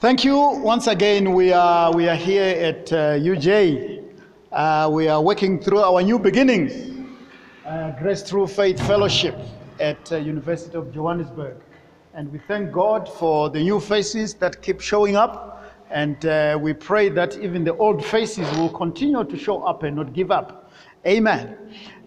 Thank you once again. We are, we are here at uh, UJ. Uh, we are working through our new beginnings, uh, Grace Through Faith Fellowship at uh, University of Johannesburg. And we thank God for the new faces that keep showing up. And uh, we pray that even the old faces will continue to show up and not give up. Amen.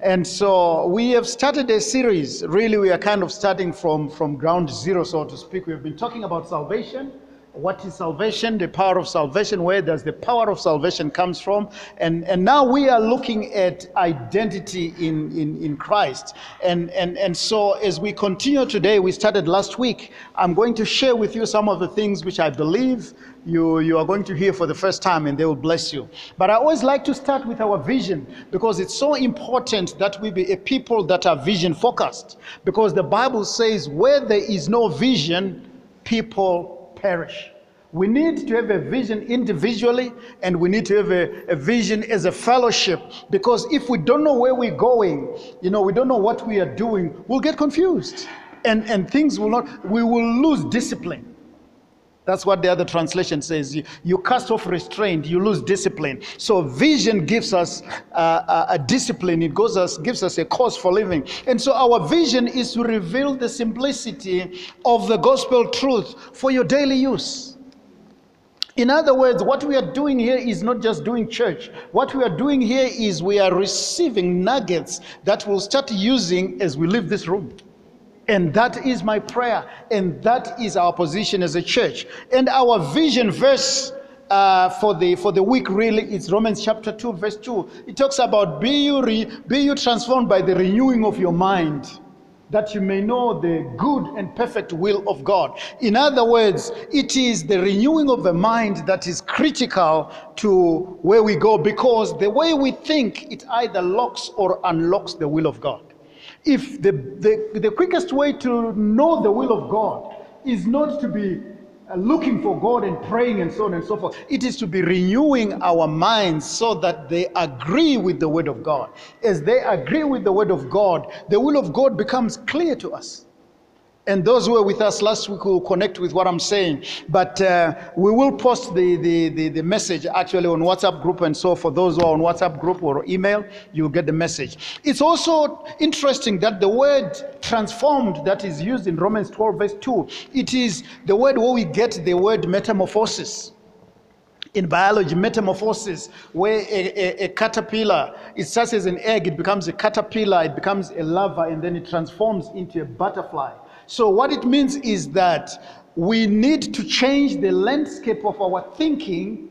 And so we have started a series. Really, we are kind of starting from, from ground zero, so to speak. We have been talking about salvation. What is salvation? The power of salvation. Where does the power of salvation comes from? And, and now we are looking at identity in, in, in Christ. And, and, and so as we continue today, we started last week, I'm going to share with you some of the things which I believe you, you are going to hear for the first time and they will bless you. But I always like to start with our vision because it's so important that we be a people that are vision focused. Because the Bible says, where there is no vision, people perish. We need to have a vision individually and we need to have a, a, vision as a fellowship because if we don't know where we're going, you know, we don't know what we are doing, we'll get confused and, and things will not, we will lose discipline. That's what the other translation says. You, you cast off restraint, you lose discipline. So vision gives us uh, a, discipline. It gives us, gives us a cause for living. And so our vision is to reveal the simplicity of the gospel truth for your daily use. In other words, what we are doing here is not just doing church. What we are doing here is we are receiving nuggets that we'll start using as we leave this room. And that is my prayer. And that is our position as a church. And our vision verse uh, for, the, for the week really is Romans chapter 2, verse 2. It talks about be you, re, be you transformed by the renewing of your mind, that you may know the good and perfect will of God. In other words, it is the renewing of the mind that is critical to where we go because the way we think, it either locks or unlocks the will of God. If the, the, the quickest way to know the will of God is not to be uh, looking for God and praying and so on and so forth, it is to be renewing our minds so that they agree with the Word of God. As they agree with the Word of God, the will of God becomes clear to us. And those who were with us last week will connect with what I'm saying. But uh, we will post the, the, the, the, message actually on WhatsApp group. And so for those who are on WhatsApp group or email, you'll get the message. It's also interesting that the word transformed that is used in Romans 12, verse 2, it is the word where we get the word metamorphosis in biology, metamorphosis, where a, a, a, caterpillar, it starts as an egg, it becomes a caterpillar, it becomes a larva, and then it transforms into a butterfly. So, what it means is that we need to change the landscape of our thinking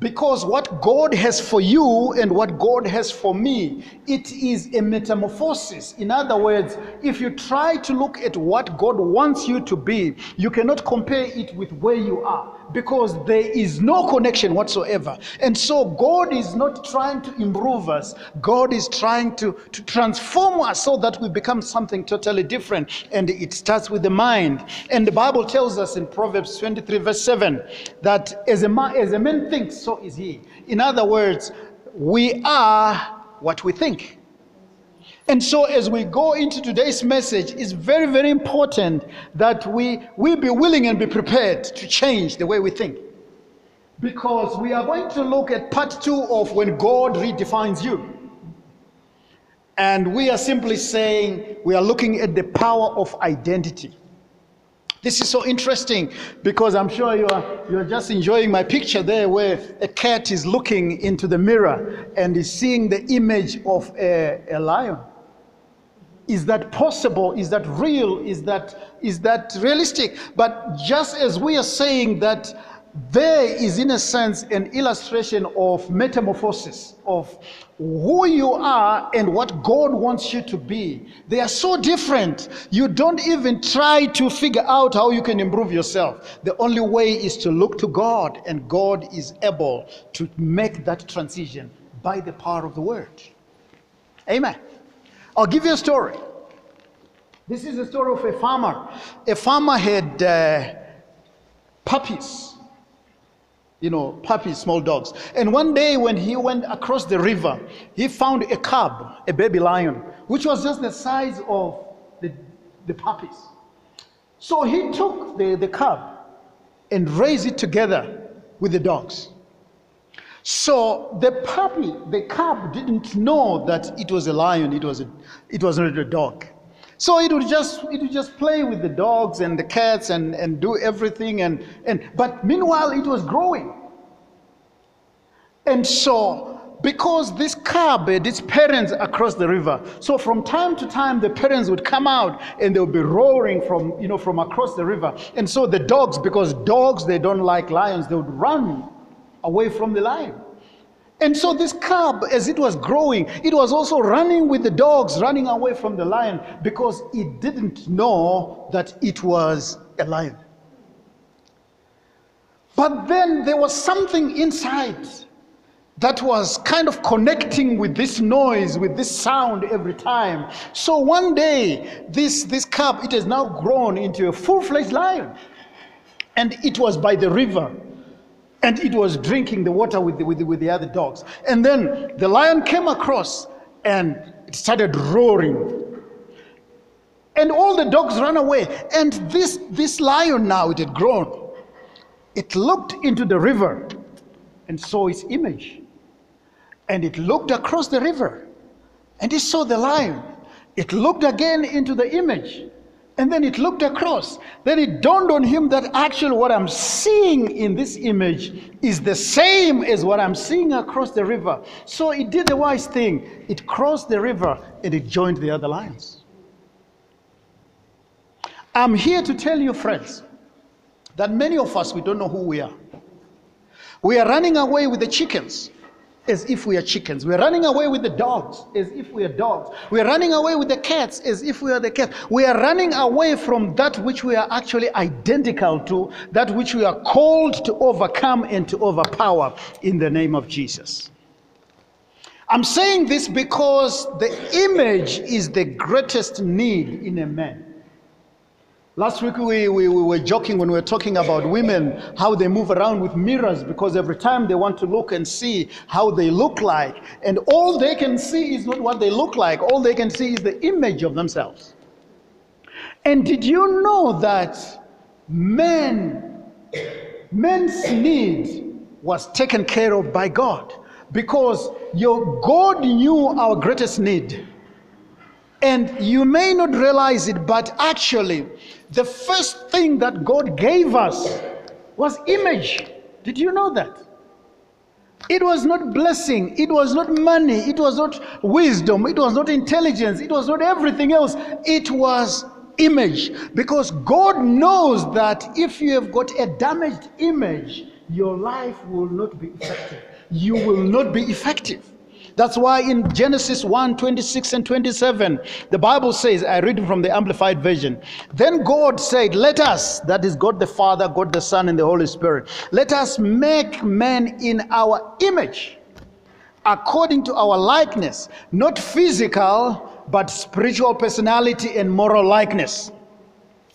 because what God has for you and what God has for me, it is a metamorphosis. In other words, if you try to look at what God wants you to be, you cannot compare it with where you are because there is no connection whatsoever. And so God is not trying to improve us, God is trying to, to transform us so that we become something totally different. And it starts with the mind. And the Bible tells us in Proverbs 23, verse 7, that as a man, as a man thinks, so is he. In other words, we are what we think. And so, as we go into today's message, it's very, very important that we, we be willing and be prepared to change the way we think. Because we are going to look at part two of when God redefines you. And we are simply saying we are looking at the power of identity. This is so interesting because I'm sure you are, you are just enjoying my picture there where a cat is looking into the mirror and is seeing the image of a, a lion. Is that possible? Is that real? Is that, is that realistic? But just as we are saying that there is, in a sense, an illustration of metamorphosis, of who you are and what God wants you to be. They are so different. You don't even try to figure out how you can improve yourself. The only way is to look to God, and God is able to make that transition by the power of the Word. Amen. I'll give you a story. This is a story of a farmer. A farmer had uh, puppies, you know, puppies, small dogs. And one day when he went across the river, he found a cub, a baby lion, which was just the size of the, the puppies. So he took the, the cub and raised it together with the dogs. So the puppy, the cub, didn't know that it was a lion, it was, a, it was not a dog. So it would just it would just play with the dogs and the cats and, and do everything and, and but meanwhile it was growing. And so because this cub had its parents across the river, so from time to time the parents would come out and they would be roaring from you know from across the river. And so the dogs, because dogs they don't like lions, they would run away from the lion. And so this cub, as it was growing, it was also running with the dogs, running away from the lion because it didn't know that it was a lion. But then there was something inside that was kind of connecting with this noise, with this sound every time. So one day, this, this cub, it has now grown into a full-fledged lion. And it was by the river. And it was drinking the water with the, with, the, with the other dogs. And then the lion came across and it started roaring. And all the dogs ran away. And this, this lion now, it had grown. It looked into the river and saw its image and it looked across the river and it saw the lion. It looked again into the image and then it looked across. Then it dawned on him that actually what I'm seeing in this image is the same as what I'm seeing across the river. So it did the wise thing. It crossed the river and it joined the other lions. I'm here to tell you, friends, that many of us, we don't know who we are. We are running away with the chickens as if we are chickens. We're running away with the dogs as if we are dogs. We're running away with the cats as if we are the cats. We are running away from that which we are actually identical to, that which we are called to overcome and to overpower in the name of Jesus. I'm saying this because the image is the greatest need in a man. Last week we, we, we, were joking when we were talking about women, how they move around with mirrors because every time they want to look and see how they look like. And all they can see is not what they look like, all they can see is the image of themselves. And did you know that men, men's need was taken care of by God? Because your God knew our greatest need. And you may not realize it, but actually, the first thing that God gave us was image. Did you know that? It was not blessing, it was not money, it was not wisdom, it was not intelligence, it was not everything else. It was image. Because God knows that if you have got a damaged image, your life will not be effective. You will not be effective. That's why in Genesis 1 26 and 27, the Bible says, I read it from the Amplified Version. Then God said, Let us, that is God the Father, God the Son, and the Holy Spirit, let us make man in our image, according to our likeness, not physical, but spiritual personality and moral likeness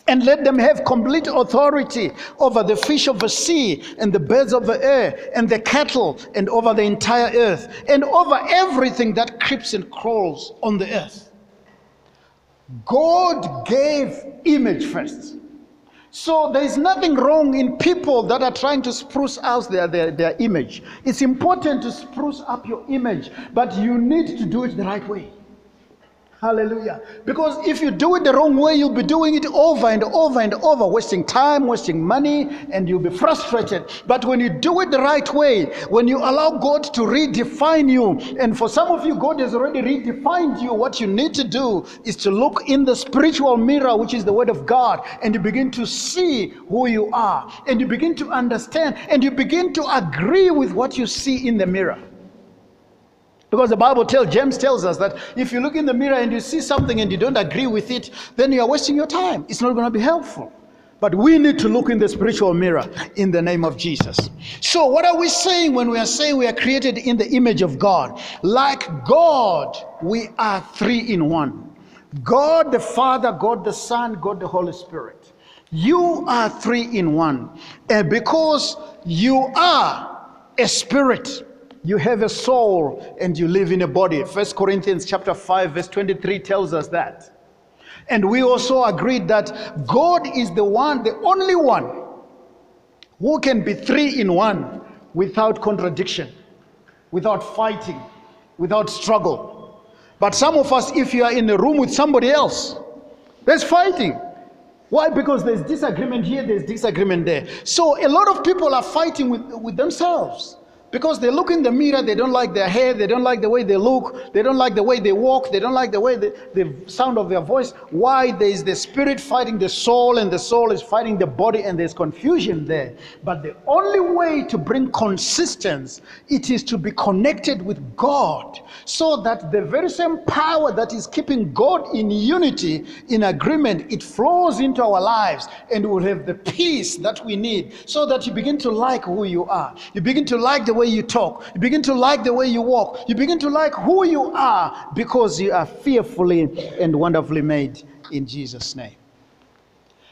and let them have complete authority over the fish of the sea and the birds of the air and the cattle and over the entire earth and over everything that creeps and crawls on the earth. God gave image first. So there is nothing wrong in people that are trying to spruce out their, their, their image. It's important to spruce up your image, but you need to do it the right way. Hallelujah. Because if you do it the wrong way, you'll be doing it over and over and over, wasting time, wasting money, and you'll be frustrated. But when you do it the right way, when you allow God to redefine you, and for some of you, God has already redefined you, what you need to do is to look in the spiritual mirror, which is the Word of God, and you begin to see who you are, and you begin to understand, and you begin to agree with what you see in the mirror. Because the Bible tells, James tells us that if you look in the mirror and you see something and you don't agree with it, then you are wasting your time. It's not going to be helpful. But we need to look in the spiritual mirror in the name of Jesus. So, what are we saying when we are saying we are created in the image of God? Like God, we are three in one God the Father, God the Son, God the Holy Spirit. You are three in one. And because you are a spirit, you have a soul and you live in a body. First Corinthians chapter 5 verse 23 tells us that. And we also agreed that God is the one, the only one who can be three in one without contradiction, without fighting, without struggle. But some of us, if you are in a room with somebody else, there's fighting. Why? Because there's disagreement here, there's disagreement there. So a lot of people are fighting with, with themselves. Because they look in the mirror, they don't like their hair, they don't like the way they look, they don't like the way they walk, they don't like the way the, the sound of their voice. Why? There is the spirit fighting the soul, and the soul is fighting the body, and there's confusion there. But the only way to bring consistency, it is to be connected with God, so that the very same power that is keeping God in unity, in agreement, it flows into our lives, and we'll have the peace that we need, so that you begin to like who you are. You begin to like the way way you talk. You begin to like the way you walk. You begin to like who you are because you are fearfully and wonderfully made in Jesus' name.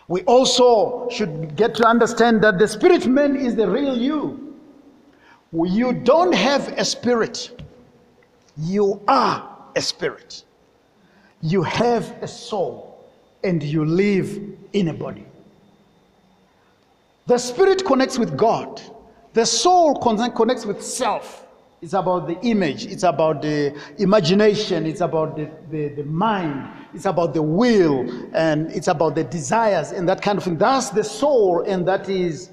We also should get to understand that the spirit man is the real you. You don't have a spirit, you are a spirit. You have a soul and you live in a body. The spirit connects with God. The soul connects with self. It's about the image, it's about the imagination, it's about the, the, the, mind, it's about the will, and it's about the desires and that kind of thing. That's the soul, and that is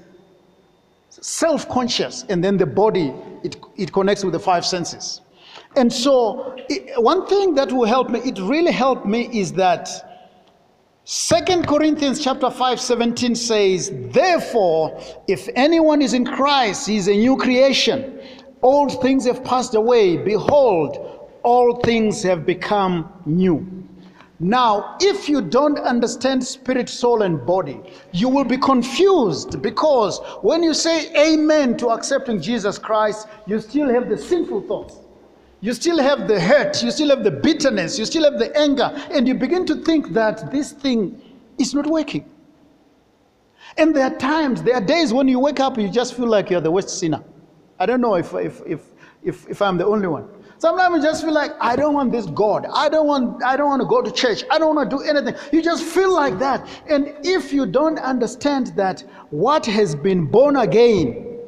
self conscious. And then the body, it, it connects with the five senses. And so, it, one thing that will help me, it really helped me, is that Second Corinthians chapter 5 17 says, Therefore, if anyone is in Christ, he is a new creation. Old things have passed away. Behold, all things have become new. Now, if you don't understand spirit, soul, and body, you will be confused because when you say amen to accepting Jesus Christ, you still have the sinful thoughts. You still have the hurt, you still have the bitterness, you still have the anger, and you begin to think that this thing is not working. And there are times, there are days when you wake up, you just feel like you're the worst sinner. I don't know if, if, if, if, if I'm the only one. Sometimes you just feel like I don't want this God. I don't want I don't want to go to church. I don't want to do anything. You just feel like that. And if you don't understand that what has been born again,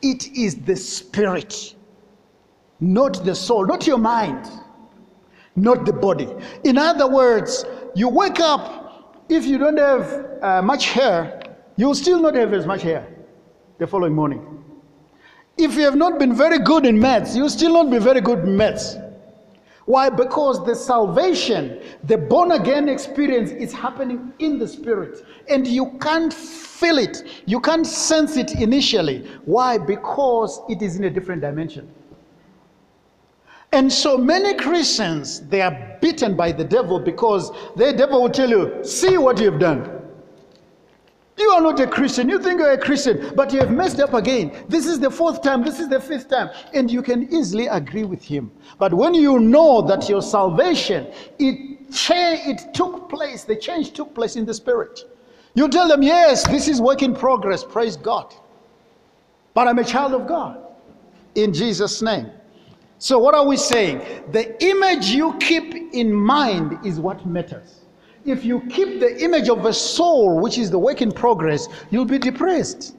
it is the spirit not the soul, not your mind, not the body. In other words, you wake up, if you don't have uh, much hair, you'll still not have as much hair the following morning. If you have not been very good in maths, you'll still not be very good in maths. Why? Because the salvation, the born again experience is happening in the spirit. And you can't feel it, you can't sense it initially. Why? Because it is in a different dimension. And so many Christians, they are beaten by the devil because the devil will tell you, see what you've done. You are not a Christian. You think you're a Christian, but you have messed up again. This is the fourth time, this is the fifth time. And you can easily agree with him. But when you know that your salvation, it, it took place, the change took place in the spirit. You tell them, yes, this is work in progress, praise God. But I'm a child of God. In Jesus' name. So, what are we saying? The image you keep in mind is what matters. If you keep the image of a soul, which is the work in progress, you'll be depressed.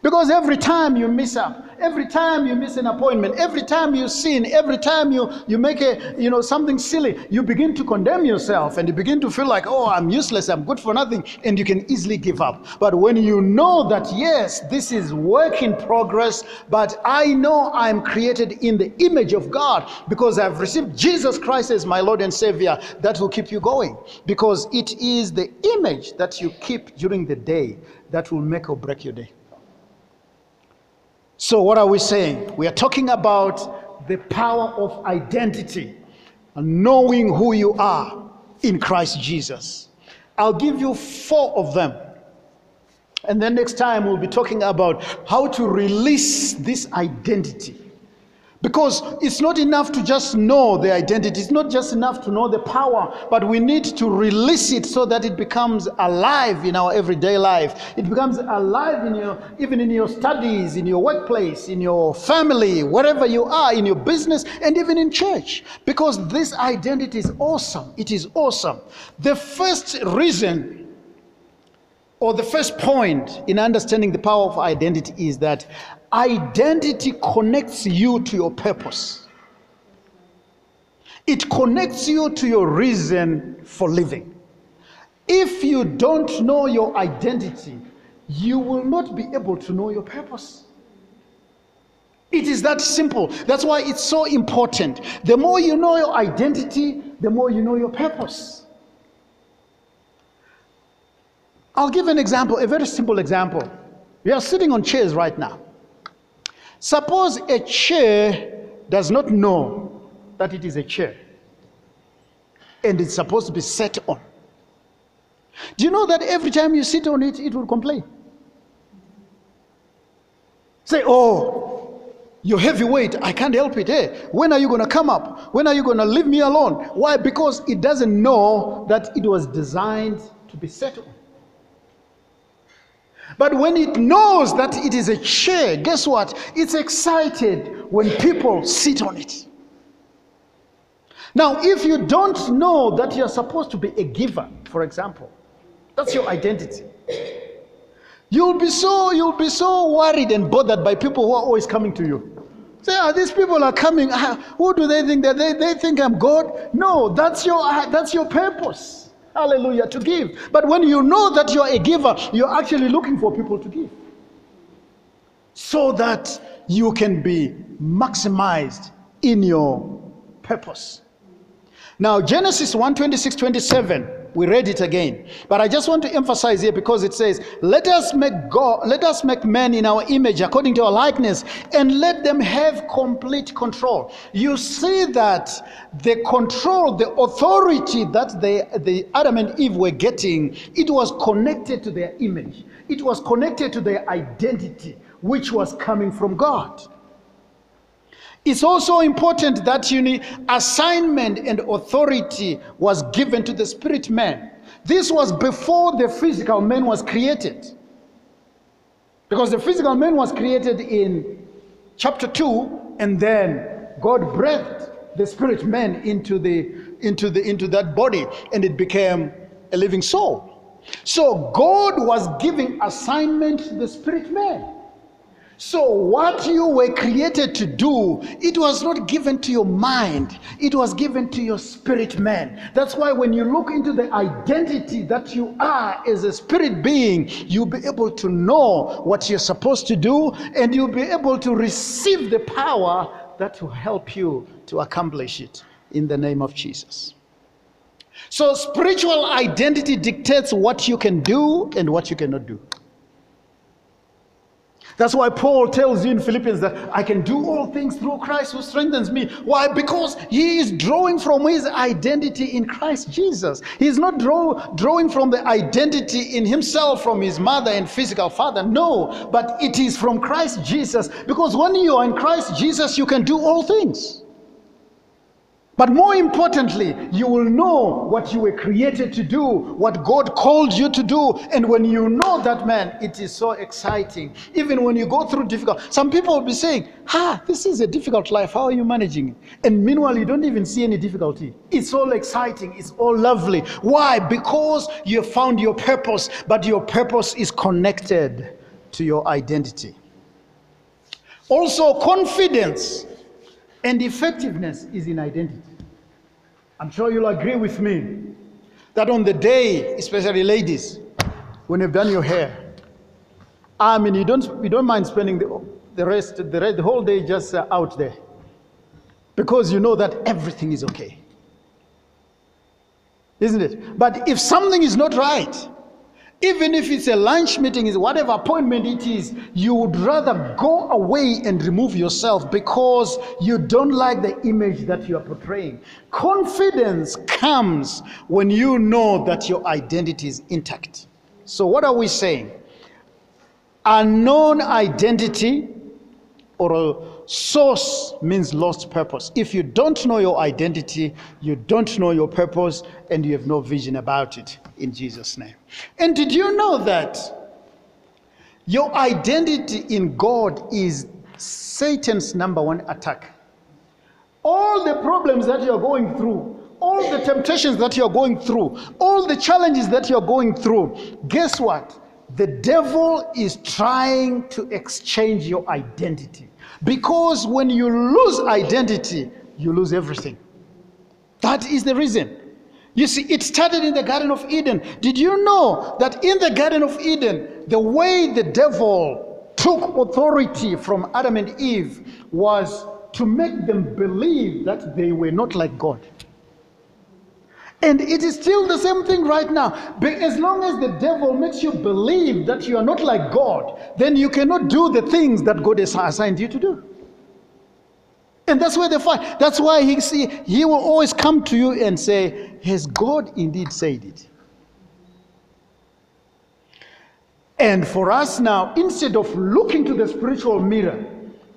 Because every time you miss up, every time you miss an appointment, every time you sin, every time you, you make a, you know, something silly, you begin to condemn yourself and you begin to feel like, oh, I'm useless, I'm good for nothing, and you can easily give up. But when you know that, yes, this is work in progress, but I know I'm created in the image of God because I've received Jesus Christ as my Lord and Savior, that will keep you going. Because it is the image that you keep during the day that will make or break your day. So, what are we saying? We are talking about the power of identity and knowing who you are in Christ Jesus. I'll give you four of them. And then next time we'll be talking about how to release this identity because it's not enough to just know the identity, it's not just enough to know the power, but we need to release it so that it becomes alive in our everyday life. It becomes alive in your even in your studies, in your workplace, in your family, wherever you are, in your business, and even in church. Because this identity is awesome. It is awesome. The first reason or the first point in understanding the power of identity is that identity connects you to your purpose. It connects you to your reason for living. If you don't know your identity, you will not be able to know your purpose. It is that simple. That's why it's so important. The more you know your identity, the more you know your purpose. I'll give an example, a very simple example. We are sitting on chairs right now. Suppose a chair does not know that it is a chair and it's supposed to be set on. Do you know that every time you sit on it, it will complain? Say, oh, you're heavyweight, I can't help it. Hey, when are you going to come up? When are you going to leave me alone? Why? Because it doesn't know that it was designed to be set on. But when it knows that it is a chair, guess what? It's excited when people sit on it. Now, if you don't know that you're supposed to be a giver, for example, that's your identity. You'll be so you'll be so worried and bothered by people who are always coming to you. Say, oh, these people are coming. Ah, who do they think that they, they think I'm God? No, that's your that's your purpose. Hallelujah, to give. But when you know that you're a giver, you're actually looking for people to give. So that you can be maximized in your purpose. Now, Genesis 1 26 27 we read it again. But I just want to emphasize here because it says, Let us make God, let us make men in our image according to our likeness, and let them have complete control. You see that the control, the authority that they, the Adam and Eve were getting, it was connected to their image. It was connected to their identity, which was coming from God. It's also important that you need assignment and authority was given to the spirit man. This was before the physical man was created. Because the physical man was created in chapter 2, and then God breathed the spirit man into, the, into, the, into that body, and it became a living soul. So God was giving assignment to the spirit man. So, what you were created to do, it was not given to your mind, it was given to your spirit man. That's why when you look into the identity that you are as a spirit being, you'll be able to know what you're supposed to do and you'll be able to receive the power that will help you to accomplish it in the name of Jesus. So, spiritual identity dictates what you can do and what you cannot do. That's why Paul tells you in Philippians that I can do all things through Christ who strengthens me. Why? Because he is drawing from his identity in Christ Jesus. He's not draw, drawing from the identity in himself from his mother and physical father. No, but it is from Christ Jesus. Because when you are in Christ Jesus, you can do all things. But more importantly, you will know what you were created to do, what God called you to do. And when you know that, man, it is so exciting. Even when you go through difficult, some people will be saying, Ha, this is a difficult life. How are you managing it? And meanwhile, you don't even see any difficulty. It's all exciting. It's all lovely. Why? Because you have found your purpose, but your purpose is connected to your identity. Also, confidence and effectiveness is in identity. I'm sure you'll agree with me that on the day, especially ladies, when you've done your hair, I mean, you don't, you don't mind spending the, the, rest, the, rest, the whole day just uh, out there because you know that everything is okay. Isn't it? But if something is not right, even if it's a lunch meeting, is whatever appointment it is, you would rather go away and remove yourself because you don't like the image that you are portraying. Confidence comes when you know that your identity is intact. So, what are we saying? Unknown identity or a source means lost purpose. If you don't know your identity, you don't know your purpose, and you have no vision about it in Jesus' name. And did you know that your identity in God is Satan's number one attack? All the problems that you're going through, all the temptations that you're going through, all the challenges that you're going through, guess what? the devil is trying to exchange your identity. Because when you lose identity, you lose everything. That is the reason. You see, it started in the Garden of Eden. Did you know that in the Garden of Eden, the way the devil took authority from Adam and Eve was to make them believe that they were not like God? And it is still the same thing right now. But as long as the devil makes you believe that you are not like God, then you cannot do the things that God has assigned you to do. And that's where they fight. That's why he, see, he will always come to you and say, Has God indeed said it? And for us now, instead of looking to the spiritual mirror,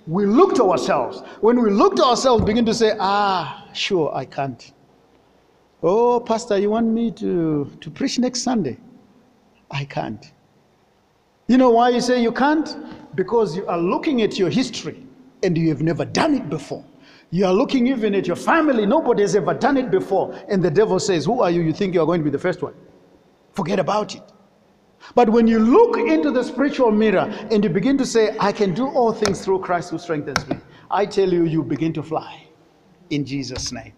we look to ourselves. When we look to ourselves, begin to say, Ah, sure, I can't. Oh, Pastor, you want me to, to preach next Sunday? I can't. You know why you say you can't? Because you are looking at your history and you have never done it before. You are looking even at your family, nobody has ever done it before. And the devil says, Who are you? You think you are going to be the first one. Forget about it. But when you look into the spiritual mirror and you begin to say, I can do all things through Christ who strengthens me, I tell you, you begin to fly in Jesus' name.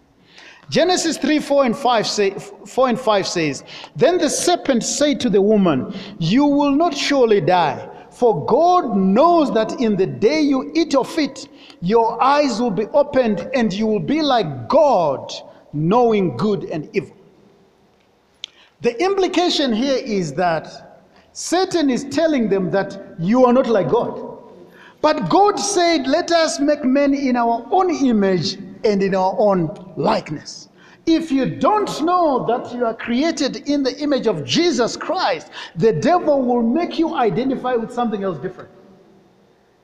Genesis 3 4 and 5 say, 4 and 5 says, Then the serpent said to the woman, You will not surely die. For God knows that in the day you eat of it, your eyes will be opened and you will be like God, knowing good and evil. The implication here is that Satan is telling them that you are not like God. But God said, Let us make men in our own image and in our own likeness. If you don't know that you are created in the image of Jesus Christ, the devil will make you identify with something else different.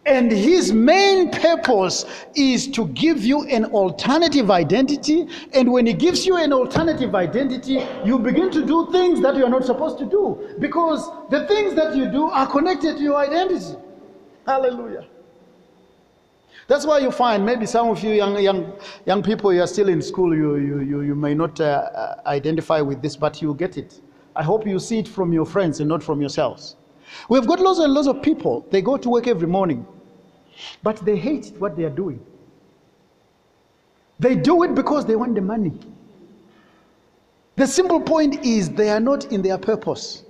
And his main purpose is to give you an alternative identity. And when he gives you an alternative identity, you begin to do things that you're not supposed to do because the things that you do are connected to your identity. Hallelujah. That's why you find maybe some of you young, young, young people, you are still in school, you, you, you, you may not uh, identify with this, but you get it. I hope you see it from your friends and not from yourselves. We've got lots and lots of people, they go to work every morning, but they hate what they are doing. They do it because they want the money. The simple point is they are not in their purpose.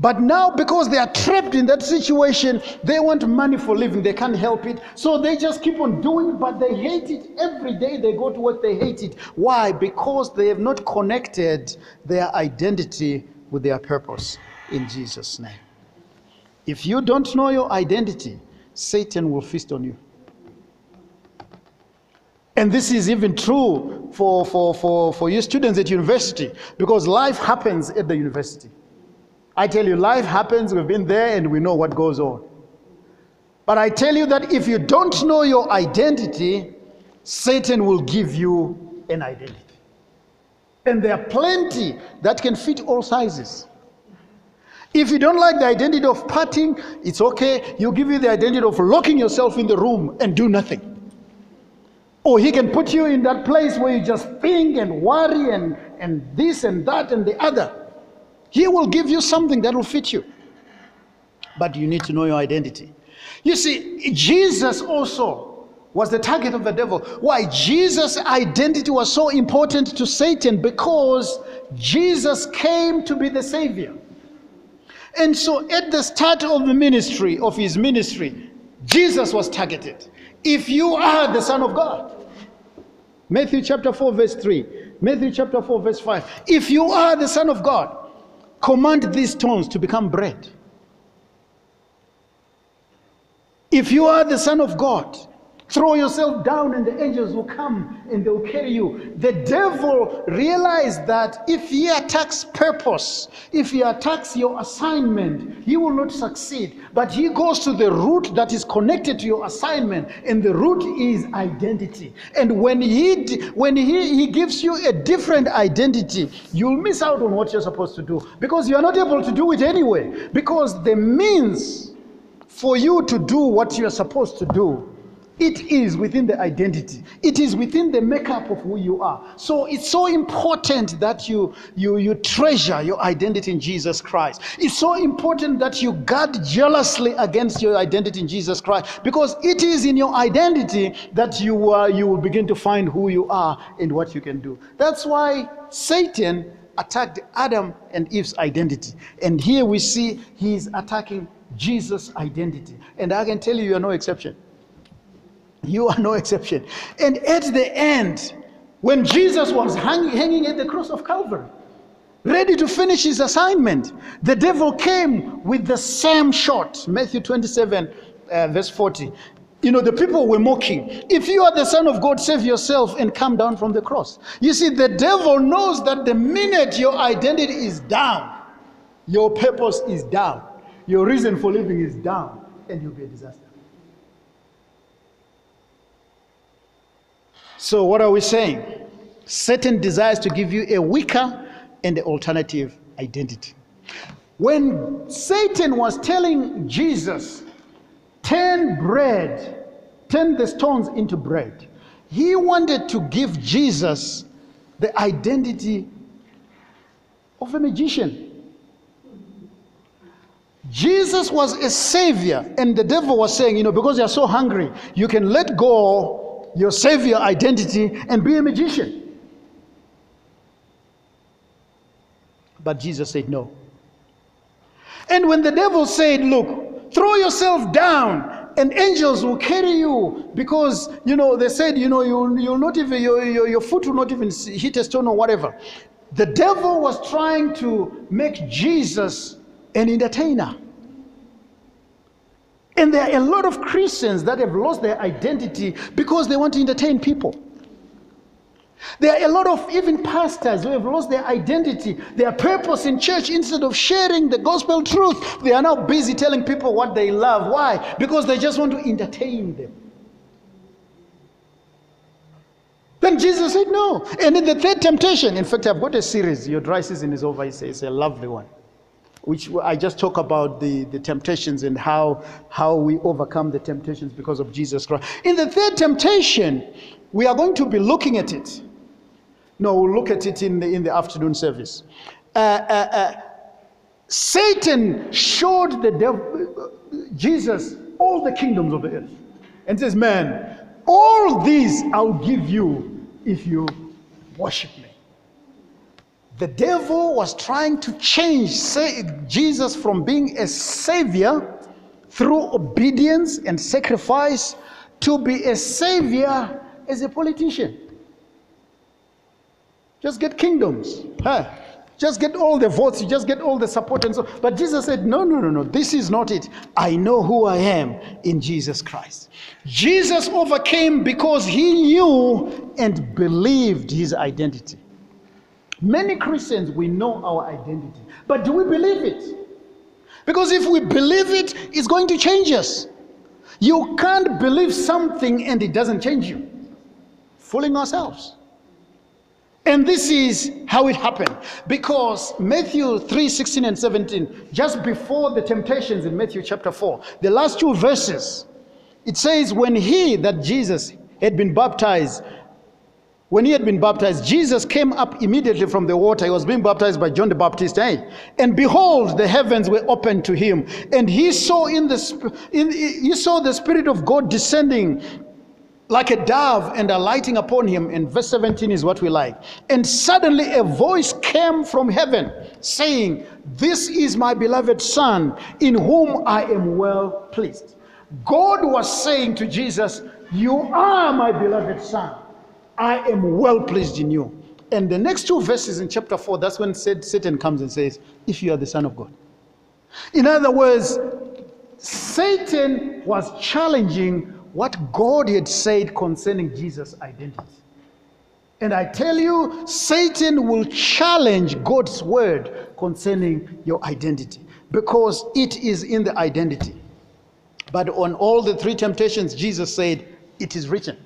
But now, because they are trapped in that situation, they want money for living. They can't help it. So they just keep on doing it, but they hate it. Every day they go to work, they hate it. Why? Because they have not connected their identity with their purpose in Jesus' name. If you don't know your identity, Satan will feast on you. And this is even true for, for, for, for you students at university because life happens at the university. I tell you, life happens, we've been there and we know what goes on. But I tell you that if you don't know your identity, Satan will give you an identity. And there are plenty that can fit all sizes. If you don't like the identity of partying, it's okay. He'll give you the identity of locking yourself in the room and do nothing. Or he can put you in that place where you just think and worry and, and this and that and the other. He will give you something that will fit you. But you need to know your identity. You see, Jesus also was the target of the devil. Why? Jesus' identity was so important to Satan because Jesus came to be the Savior. And so at the start of the ministry, of his ministry, Jesus was targeted. If you are the Son of God, Matthew chapter 4, verse 3, Matthew chapter 4, verse 5, if you are the Son of God, Command these stones to become bread. If you are the Son of God, throw yourself down and the angels will come and they'll carry you. The devil realized that if he attacks purpose, if he attacks your assignment, he will not succeed. But he goes to the root that is connected to your assignment, and the root is identity. And when he when he, he gives you a different identity, you'll miss out on what you're supposed to do because you're not able to do it anyway. Because the means for you to do what you're supposed to do It is within the identity. It is within the makeup of who you are. So it's so important that you, you, you treasure your identity in Jesus Christ. It's so important that you guard jealously against your identity in Jesus Christ because it is in your identity that you, uh, you will begin to find who you are and what you can do. That's why Satan attacked Adam and Eve's identity. And here we see he's attacking Jesus' identity. And I can tell you, you are no exception. You are no exception. And at the end, when Jesus was hang, hanging at the cross of Calvary, ready to finish his assignment, the devil came with the same shot. Matthew 27, uh, verse 40. You know, the people were mocking. If you are the Son of God, save yourself and come down from the cross. You see, the devil knows that the minute your identity is down, your purpose is down, your reason for living is down, and you'll be a disaster. So, what are we saying? Satan desires to give you a weaker and alternative identity. When Satan was telling Jesus, turn bread, turn the stones into bread, he wanted to give Jesus the identity of a magician. Jesus was a savior, and the devil was saying, you know, because you're so hungry, you can let go your savior identity and be a magician. But Jesus said no. And when the devil said, Look, throw yourself down and angels will carry you because, you know, they said, you know, you'll, you'll not even, your, your, your foot will not even hit a stone or whatever. The devil was trying to make Jesus an entertainer. And there are a lot of Christians that have lost their identity because they want to entertain people. There are a lot of even pastors who have lost their identity, their purpose in church. Instead of sharing the gospel truth, they are now busy telling people what they love. Why? Because they just want to entertain them. Then Jesus said no. And in the third temptation, in fact, I've got a series. Your dry season is over. It's a lovely one which I just talk about the, the temptations and how, how we overcome the temptations because of Jesus Christ. In the third temptation, we are going to be looking at it. No, we'll look at it in the, in the afternoon service. Uh, uh, uh, Satan showed the devil, Jesus all the kingdoms of the earth and says, Man, all these I'll give you if you worship me. The devil was trying to change Jesus from being a savior through obedience and sacrifice to be a savior as a politician. Just get kingdoms. Huh? Just get all the votes, you just get all the support and so. But Jesus said, No, no, no, no, this is not it. I know who I am in Jesus Christ. Jesus overcame because he knew and believed his identity. Many Christians, we know our identity, but do we believe it? Because if we believe it, it's going to change us. You can't believe something and it doesn't change you. Fooling ourselves. And this is how it happened. Because Matthew 3 16 and 17, just before the temptations in Matthew chapter 4, the last two verses, it says, When he, that Jesus, had been baptized, when he had been baptized, Jesus came up immediately from the water. He was being baptized by John the Baptist. Eh? And behold, the heavens were opened to him. And he saw in the in, he saw the Spirit of God descending like a dove and alighting upon him. And verse 17 is what we like. And suddenly a voice came from heaven saying, This is my beloved Son, in whom I am well pleased. God was saying to Jesus, You are my beloved Son I am well pleased in you. And the next two verses in chapter 4, that's when Satan comes and says, If you are the Son of God. In other words, Satan was challenging what God had said concerning Jesus' identity. And I tell you, Satan will challenge God's word concerning your identity because it is in the identity. But on all the three temptations, Jesus said, It is written.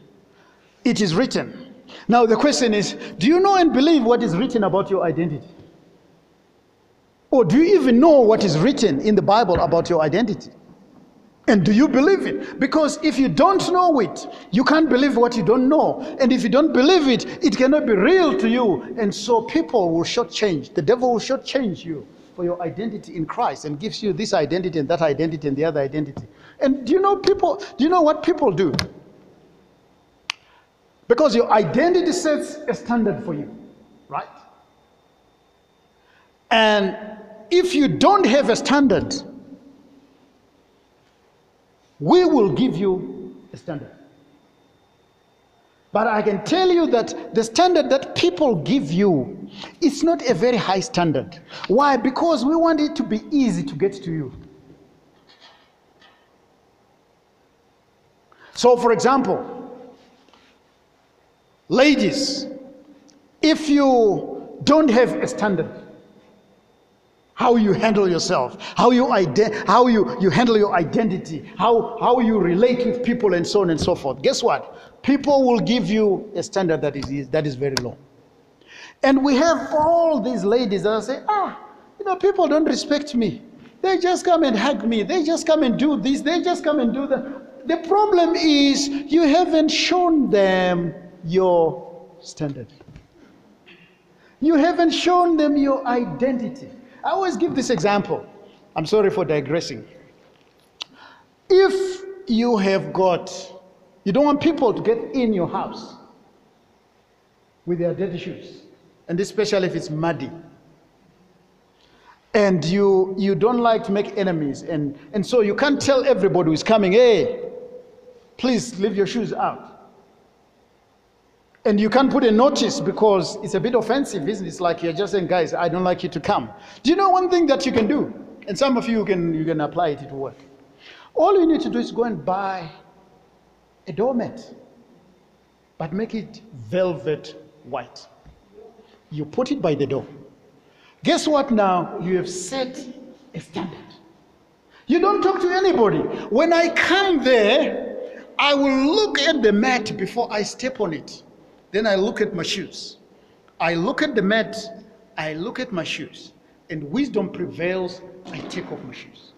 It is written. Now, the question is do you know and believe what is written about your identity? Or do you even know what is written in the Bible about your identity? And do you believe it? Because if you don't know it, you can't believe what you don't know. And if you don't believe it, it cannot be real to you. And so people will shortchange. The devil will shortchange you for your identity in Christ and gives you this identity and that identity and the other identity. And do you know people, do you know what people do? Because your identity sets a standard for you, right? And if you don't have a standard, we will give you a standard. But I can tell you that the standard that people give you is not a very high standard. Why? Because we want it to be easy to get to you. So, for example, ladies, if you don't have a standard, how you handle yourself, how you, ide- how you, you handle your identity, how, how you relate with people, and so on and so forth. Guess what? People will give you a standard that is, that is very low. And we have all these ladies that say, ah, you know, people don't respect me. They just come and hug me. They just come and do this. They just come and do that. The problem is you haven't shown them your standard. You haven't shown them your identity. I always give this example. I'm sorry for digressing. If you have got, you don't want people to get in your house with their dirty shoes, and especially if it's muddy, and you, you don't like to make enemies, and, and so you can't tell everybody who's coming, hey, please leave your shoes out. And you can't put a notice because it's a bit offensive, isn't it? It's like you're just saying, guys, I don't like you to come. Do you know one thing that you can do? And some of you can, you can apply it, to work. All you need to do is go and buy a doormat, but make it velvet white. You put it by the door. Guess what now? You have set a standard. You don't talk to anybody. When I come there, I will look at the mat before I step on it. Then I look at my shoes. I look at the mat, I look at my shoes. And wisdom prevails, I take off my shoes.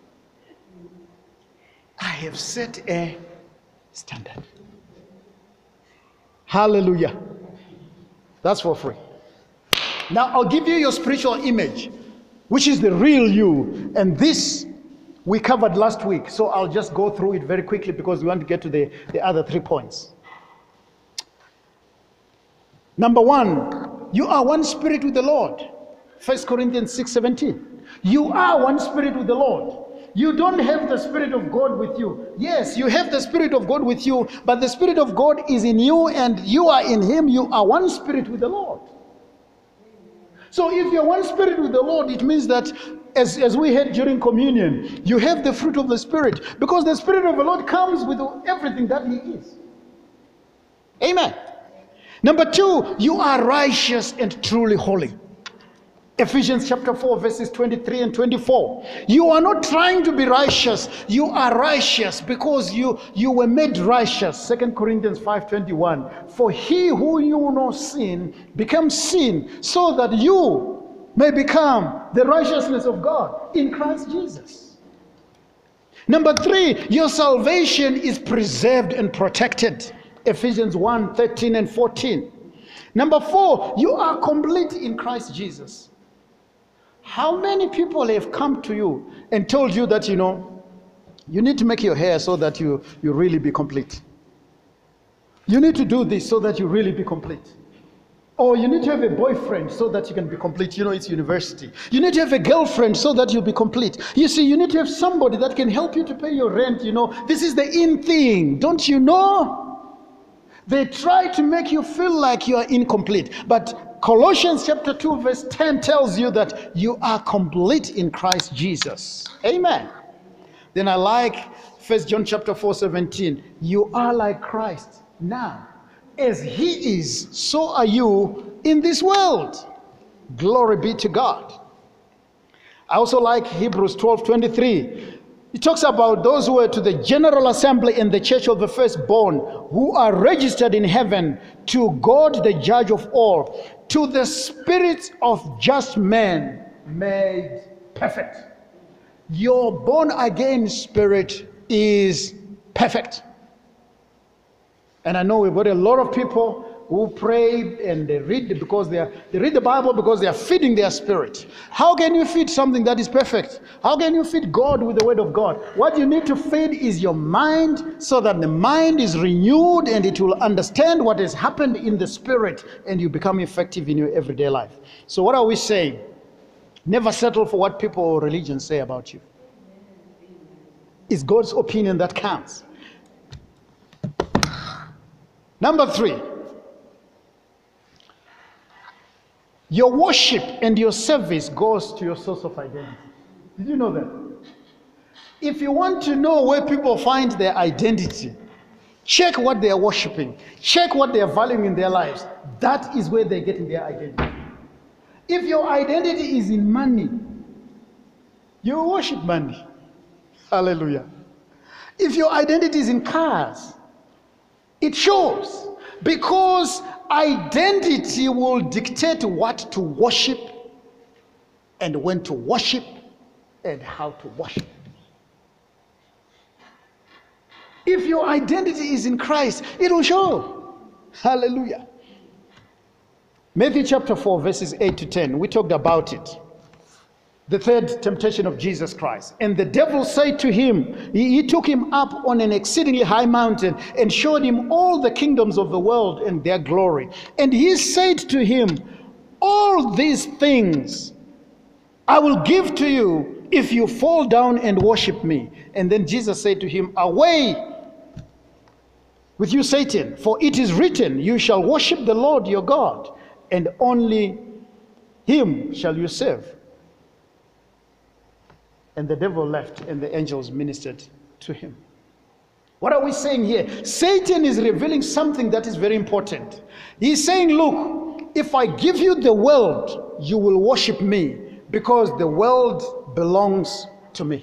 I have set a standard. Hallelujah. That's for free. Now I'll give you your spiritual image, which is the real you. And this we covered last week. So I'll just go through it very quickly because we want to get to the, the other three points. Number one, you are one spirit with the Lord. 1 Corinthians 6 17. You are one spirit with the Lord. You don't have the Spirit of God with you. Yes, you have the Spirit of God with you, but the Spirit of God is in you and you are in Him. You are one spirit with the Lord. So if you're one spirit with the Lord, it means that as, as we had during communion, you have the fruit of the Spirit because the Spirit of the Lord comes with everything that He is. Amen. Number two, you are righteous and truly holy. Ephesians chapter 4, verses 23 and 24. You are not trying to be righteous. You are righteous because you, you were made righteous. Second Corinthians 5 21. For he who knew no sin becomes sin so that you may become the righteousness of God in Christ Jesus. Number three, your salvation is preserved and protected. Ephesians 1 13 and 14. Number four, you are complete in Christ Jesus. How many people have come to you and told you that, you know, you need to make your hair so that you, you really be complete? You need to do this so that you really be complete. Or you need to have a boyfriend so that you can be complete. You know, it's university. You need to have a girlfriend so that you'll be complete. You see, you need to have somebody that can help you to pay your rent. You know, this is the in thing. Don't you know? They try to make you feel like you are incomplete. But Colossians chapter 2, verse 10 tells you that you are complete in Christ Jesus. Amen. Then I like First John chapter 4, 17. You are like Christ now. As he is, so are you in this world. Glory be to God. I also like Hebrews 12, 23. He talks about those who are to the general assembly in the church of the firstborn, who are registered in heaven, to God the judge of all, to the spirits of just men made perfect. Your born again spirit is perfect. And I know we've got a lot of people who pray and they read because they, are, they read the Bible because they are feeding their spirit. How can you feed something that is perfect? How can you feed God with the Word of God? What you need to feed is your mind so that the mind is renewed and it will understand what has happened in the spirit and you become effective in your everyday life. So, what are we saying? Never settle for what people or religion say about you. It's God's opinion that counts. Number three. Your worship and your service goes to your source of identity. Did you know that? If you want to know where people find their identity, check what they are worshiping, check what they are valuing in their lives. That is where they're getting their identity. If your identity is in money, you worship money. Hallelujah. If your identity is in cars, it shows because identity will dictate what to worship and when to worship and how to worship. If your identity is in Christ, it will show. Hallelujah. Matthew chapter 4, verses 8 to 10, we talked about it the third temptation of Jesus Christ. And the devil said to him, he, he, took him up on an exceedingly high mountain and showed him all the kingdoms of the world and their glory. And he said to him, All these things I will give to you if you fall down and worship me. And then Jesus said to him, Away with you, Satan, for it is written, You shall worship the Lord your God, and only him shall you serve. And the devil left, and the angels ministered to him. What are we saying here? Satan is revealing something that is very important. He's saying, Look, if I give you the world, you will worship me because the world belongs to me.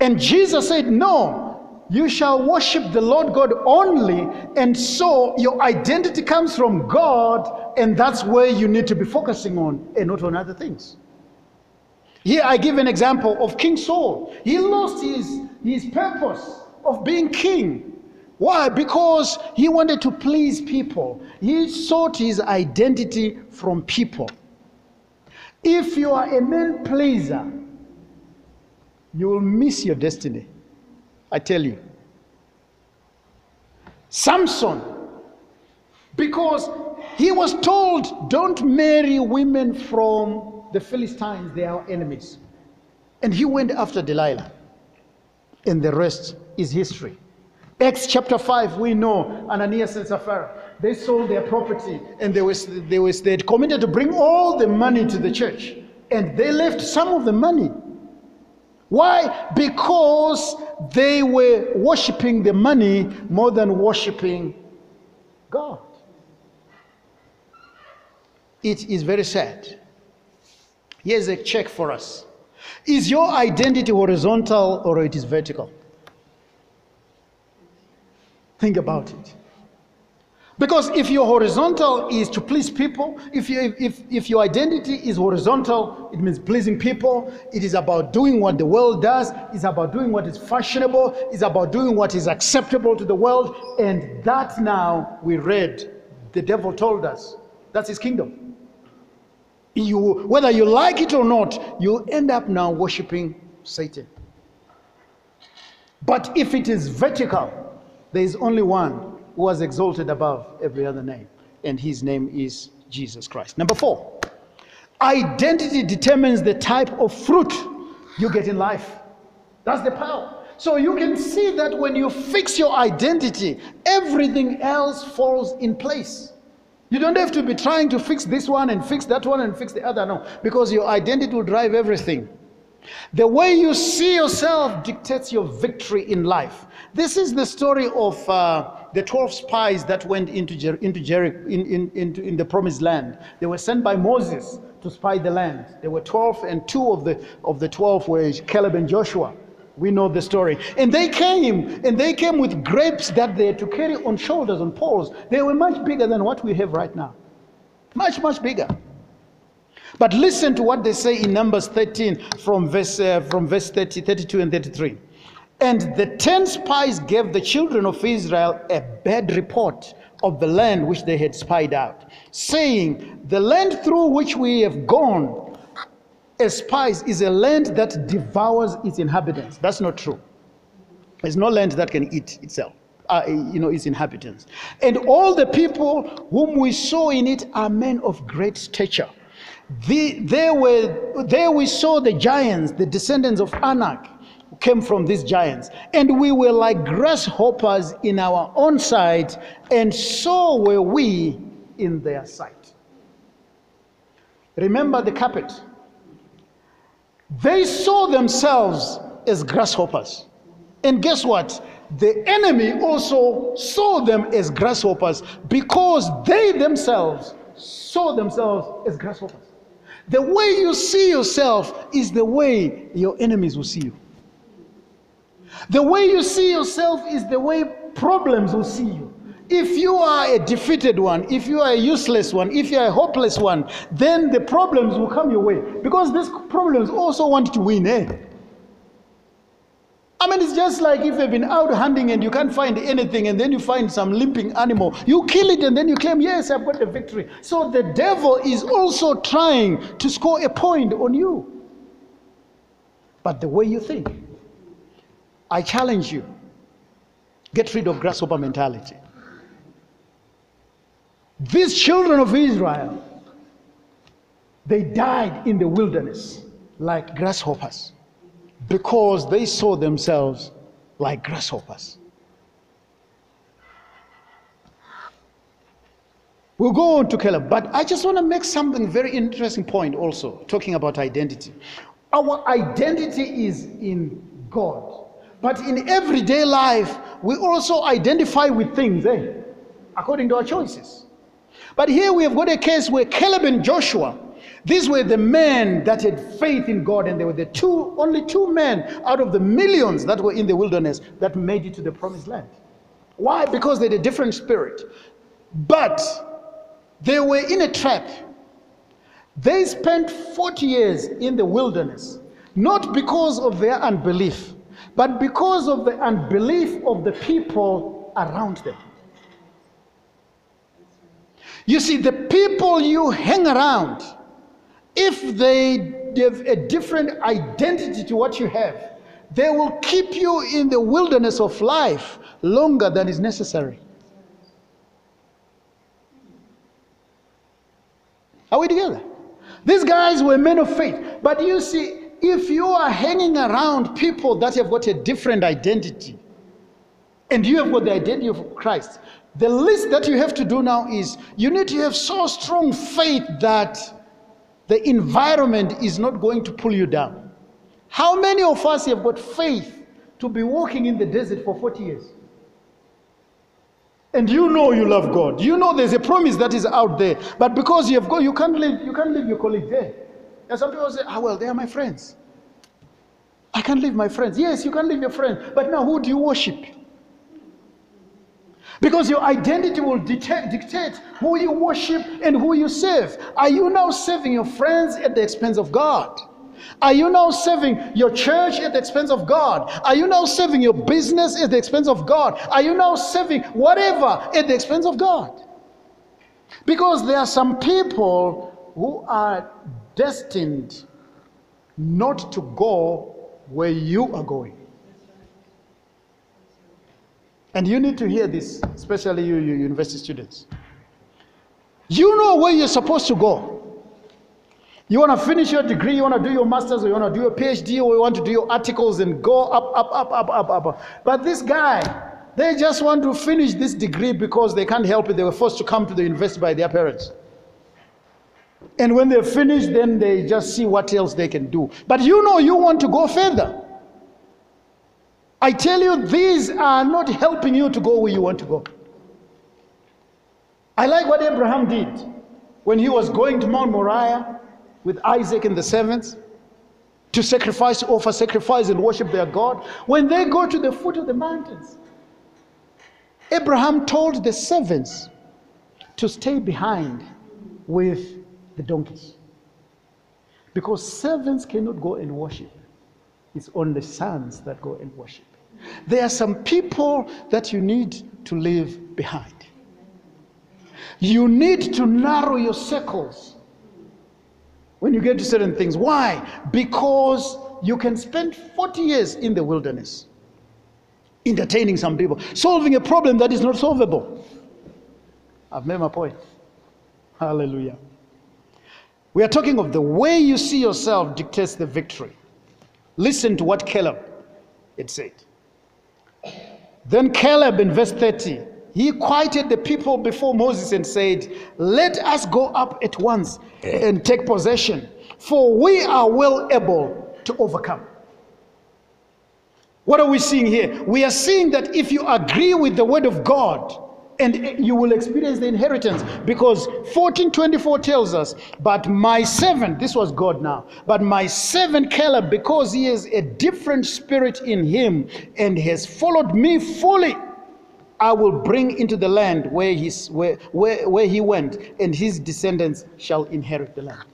And Jesus said, No, you shall worship the Lord God only. And so your identity comes from God, and that's where you need to be focusing on and not on other things. Here I give an example of King Saul. He lost his, his purpose of being king. Why? Because he wanted to please people. He sought his identity from people. If you are a man pleaser, you will miss your destiny. I tell you. Samson, because he was told, don't marry women from the Philistines, they are enemies. And he went after Delilah. And the rest is history. Acts chapter 5, we know Ananias and Sapphira. They sold their property and they, was, they, was, they had committed to bring all the money to the church. And they left some of the money why? Because they were worshiping the money more than worshiping God. It is very sad. Here's a check for us. Is your identity horizontal or it is vertical? Think about it. Because if your horizontal is to please people, if, you, if, if your identity is horizontal, it means pleasing people. It is about doing what the world does. It's about doing what is fashionable. It's about doing what is acceptable to the world. And that now we read, the devil told us, that's his kingdom. You, whether you like it or not, you end up now worshiping Satan. But if it is vertical, there is only one was exalted above every other name, and his name is Jesus Christ. Number four, identity determines the type of fruit you get in life. That's the power. So you can see that when you fix your identity, everything else falls in place. You don't have to be trying to fix this one and fix that one and fix the other. No, because your identity will drive everything. The way you see yourself dictates your victory in life. This is the story of uh, the 12 spies that went into, Jer- into Jericho, in, in, in the promised land. They were sent by Moses to spy the land. There were 12, and two of the, of the 12 were Caleb and Joshua. We know the story. And they came, and they came with grapes that they had to carry on shoulders, on poles. They were much bigger than what we have right now. Much, much bigger. But listen to what they say in Numbers 13 from verse, uh, from verse 30, 32 and 33. And the ten spies gave the children of Israel a bad report of the land which they had spied out, saying, The land through which we have gone as spies is a land that devours its inhabitants. That's not true. There's no land that can eat itself. Uh, you know, its inhabitants. And all the people whom we saw in it are men of great stature. The, there, were, there we saw the giants, the descendants of Anak, came from these giants. And we were like grasshoppers in our own sight, and so were we in their sight. Remember the carpet. They saw themselves as grasshoppers. And guess what? The enemy also saw them as grasshoppers because they themselves saw themselves as grasshoppers. The way you see yourself is the way your enemies will see you. The way you see yourself is the way problems will see you. If you are a defeated one, if you are a useless one, if you are a hopeless one, then the problems will come your way. Because these problems also want to win, eh? I mean, it's just like if you've been out hunting and you can't find anything, and then you find some limping animal. You kill it and then you claim, Yes, I've got the victory. So the devil is also trying to score a point on you. But the way you think, I challenge you get rid of grasshopper mentality. These children of Israel, they died in the wilderness like grasshoppers because they saw themselves like grasshoppers. We'll go on to Caleb, but I just want to make something very interesting point also, talking about identity. Our identity is in God. But in everyday life, we also identify with things, eh? According to our choices. But here we have got a case where Caleb and Joshua, these were the men that had faith in God, and they were the two, only two men out of the millions that were in the wilderness that made it to the promised land. Why? Because they had a different spirit. But they were in a trap. They spent 40 years in the wilderness, not because of their unbelief, but because of the unbelief of the people around them. You see, the people you hang around, if they have a different identity to what you have, they will keep you in the wilderness of life longer than is necessary. Are we together? These guys were men of faith. But you see, if you are hanging around people that have got a different identity, and you have got the identity of Christ, the least that you have to do now is you need to have so strong faith that the environment is not going to pull you down. How many of us have got faith to be walking in the desert for 40 years? And you know you love God. You know there's a promise that is out there. But because you have got, you can't leave, you can't leave your colleague there. And some people say, ah, well, they are my friends. I can't leave my friends. Yes, you can leave your friends. But now who do you worship? Because your identity will dictate, dictate who you worship and who you serve. Are you now serving your friends at the expense of God? Are you now serving your church at the expense of God? Are you now serving your business at the expense of God? Are you now serving whatever at the expense of God? Because there are some people who are destined not to go where you are going. And you need to hear this, especially you, you university students. You know where you're supposed to go. You want to finish your degree, you want to do your master's, or you want to do your PhD, or you want to do your articles and go up, up, up, up, up, up. up. But this guy, they just want to finish this degree because they can't help it. They were forced to come to the university by their parents. And when they're finished, then they just see what else they can do. But you know, you want to go further. I tell you, these are not helping you to go where you want to go. I like what Abraham did when he was going to Mount Moriah with Isaac and the servants to sacrifice, offer sacrifice, and worship their God. When they go to the foot of the mountains, Abraham told the servants to stay behind with the donkeys. Because servants cannot go and worship, it's only sons that go and worship. There are some people that you need to leave behind. You need to narrow your circles when you get to certain things. Why? Because you can spend 40 years in the wilderness entertaining some people, solving a problem that is not solvable. I've made my point. Hallelujah. We are talking of the way you see yourself dictates the victory. Listen to what Caleb had said. Then Caleb in verse 30, he quieted the people before Moses and said, Let us go up at once and take possession, for we are well able to overcome. What are we seeing here? We are seeing that if you agree with the word of God, and you will experience the inheritance. Because 1424 tells us but my servant this was god now but my servant caleb because he has a different spirit in him and has followed me fully i will bring into the land where, he's, where, where, where he went and his descendants shall inherit the land.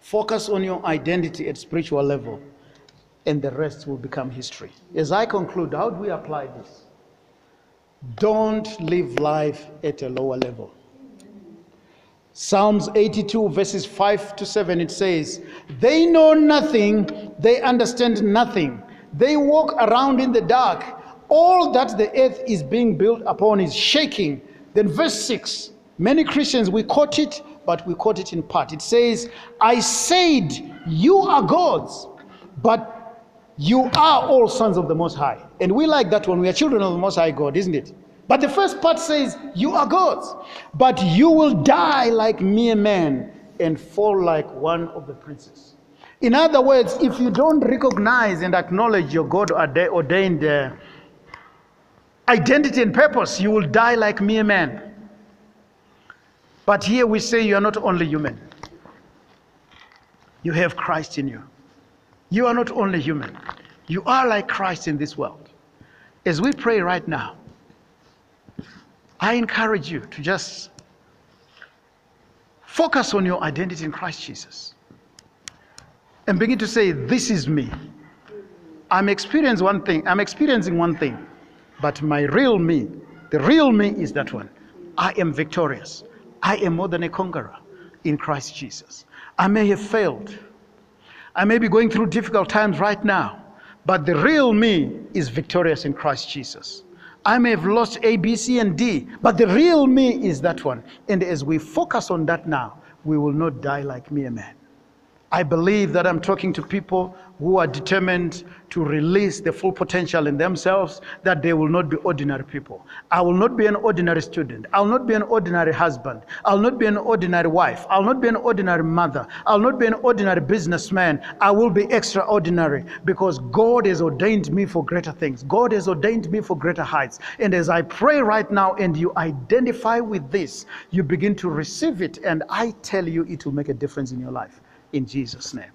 Focus on your identity at spiritual level and the rest will become history. As i conclude how do we apply this don't live life at a lower level. Psalms 82, verses 5 to 7, it says, They know nothing, they understand nothing. They walk around in the dark. All that the earth is being built upon is shaking. Then, verse 6, many Christians, we quote it, but we quote it in part. It says, I said, You are gods, but you are all sons of the Most High. And we like that one. We are children of the Most High God, isn't it? But the first part says, You are gods, but you will die like mere men and fall like one of the princes. In other words, if you don't recognize and acknowledge your God ordained uh, identity and purpose, you will die like mere men. But here we say you are not only human, you have Christ in you. You are not only human, you are like Christ in this world. As we pray right now, I encourage you to just focus on your identity in Christ Jesus and begin to say, This is me. I'm experiencing one thing, I'm experiencing one thing, but my real me, the real me is that one. I am victorious. I am more than a conqueror in Christ Jesus. I may have failed. I may be going through difficult times right now, but the real me is victorious in Christ Jesus. I may have lost A, B, C, and D, but the real me is that one. And as we focus on that now, we will not die like mere men. I believe that I'm talking to people who are determined to release the full potential in themselves, that they will not be ordinary people. I will not be an ordinary student. I'll not be an ordinary husband. I'll not be an ordinary wife. I'll not be an ordinary mother. I'll not be an ordinary businessman. I will be extraordinary because God has ordained me for greater things. God has ordained me for greater heights. And as I pray right now and you identify with this, you begin to receive it, and I tell you, it will make a difference in your life in Jesus' name.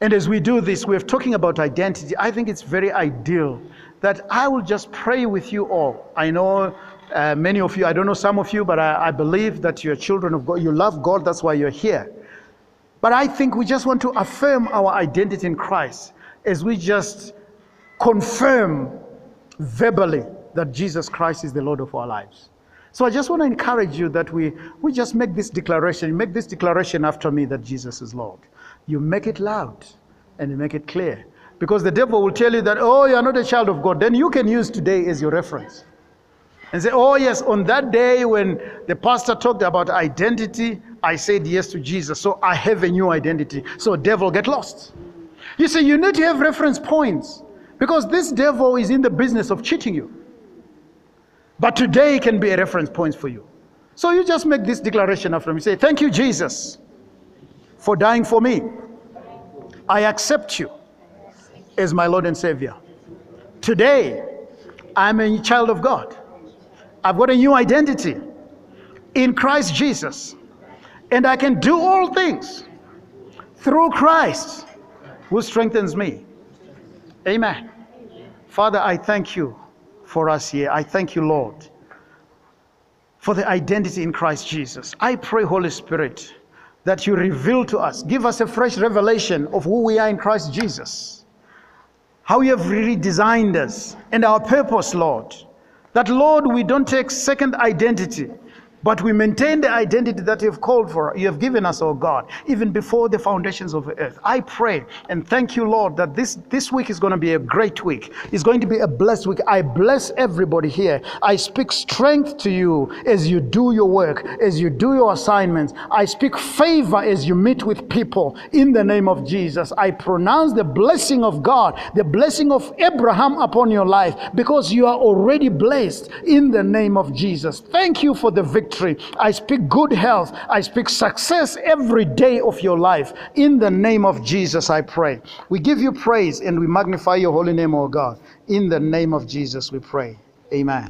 And as we do this, we're talking about identity. I think it's very ideal that I will just pray with you all. I know uh, many of you, I don't know some of you, but I, I believe that you're children of God. You love God, that's why you're here. But I think we just want to affirm our identity in Christ as we just confirm verbally that Jesus Christ is the Lord of our lives. So I just want to encourage you that we, we just make this declaration. Make this declaration after me that Jesus is Lord. You make it loud and you make it clear. Because the devil will tell you that, oh, you're not a child of God. Then you can use today as your reference. And say, oh, yes, on that day when the pastor talked about identity, I said yes to Jesus. So I have a new identity. So, devil, get lost. You see, you need to have reference points because this devil is in the business of cheating you. But today can be a reference point for you. So you just make this declaration after me. Say, Thank you, Jesus, for dying for me. I accept you as my Lord and Savior. Today, I'm a child of God. I've got a new identity in Christ Jesus. And I can do all things through Christ who strengthens me. Amen. Father, I thank you for us here. I thank you, Lord, for the identity in Christ Jesus. I pray, Holy Spirit, that you reveal to us. Give us a fresh revelation of who we are in Christ Jesus. How you have redesigned us and our purpose, Lord. That, Lord, we don't take second identity, but we maintain the identity that you have called for, you have given us, oh God, even before the foundations of earth. I pray and thank you, Lord, that this, this week is going to be a great week. It's going to be a blessed week. I bless everybody here. I speak strength to you as you do your work, as you do your assignments. I speak favor as you meet with people in the name of Jesus. I pronounce the blessing of God, the blessing of Abraham upon your life, because you are already blessed in the name of Jesus. Thank you for the victory victory. I speak good health. I speak success every day of your life. In the name of Jesus, I pray. We give you praise and we magnify your holy name, O God. In the name of Jesus, we pray. Amen.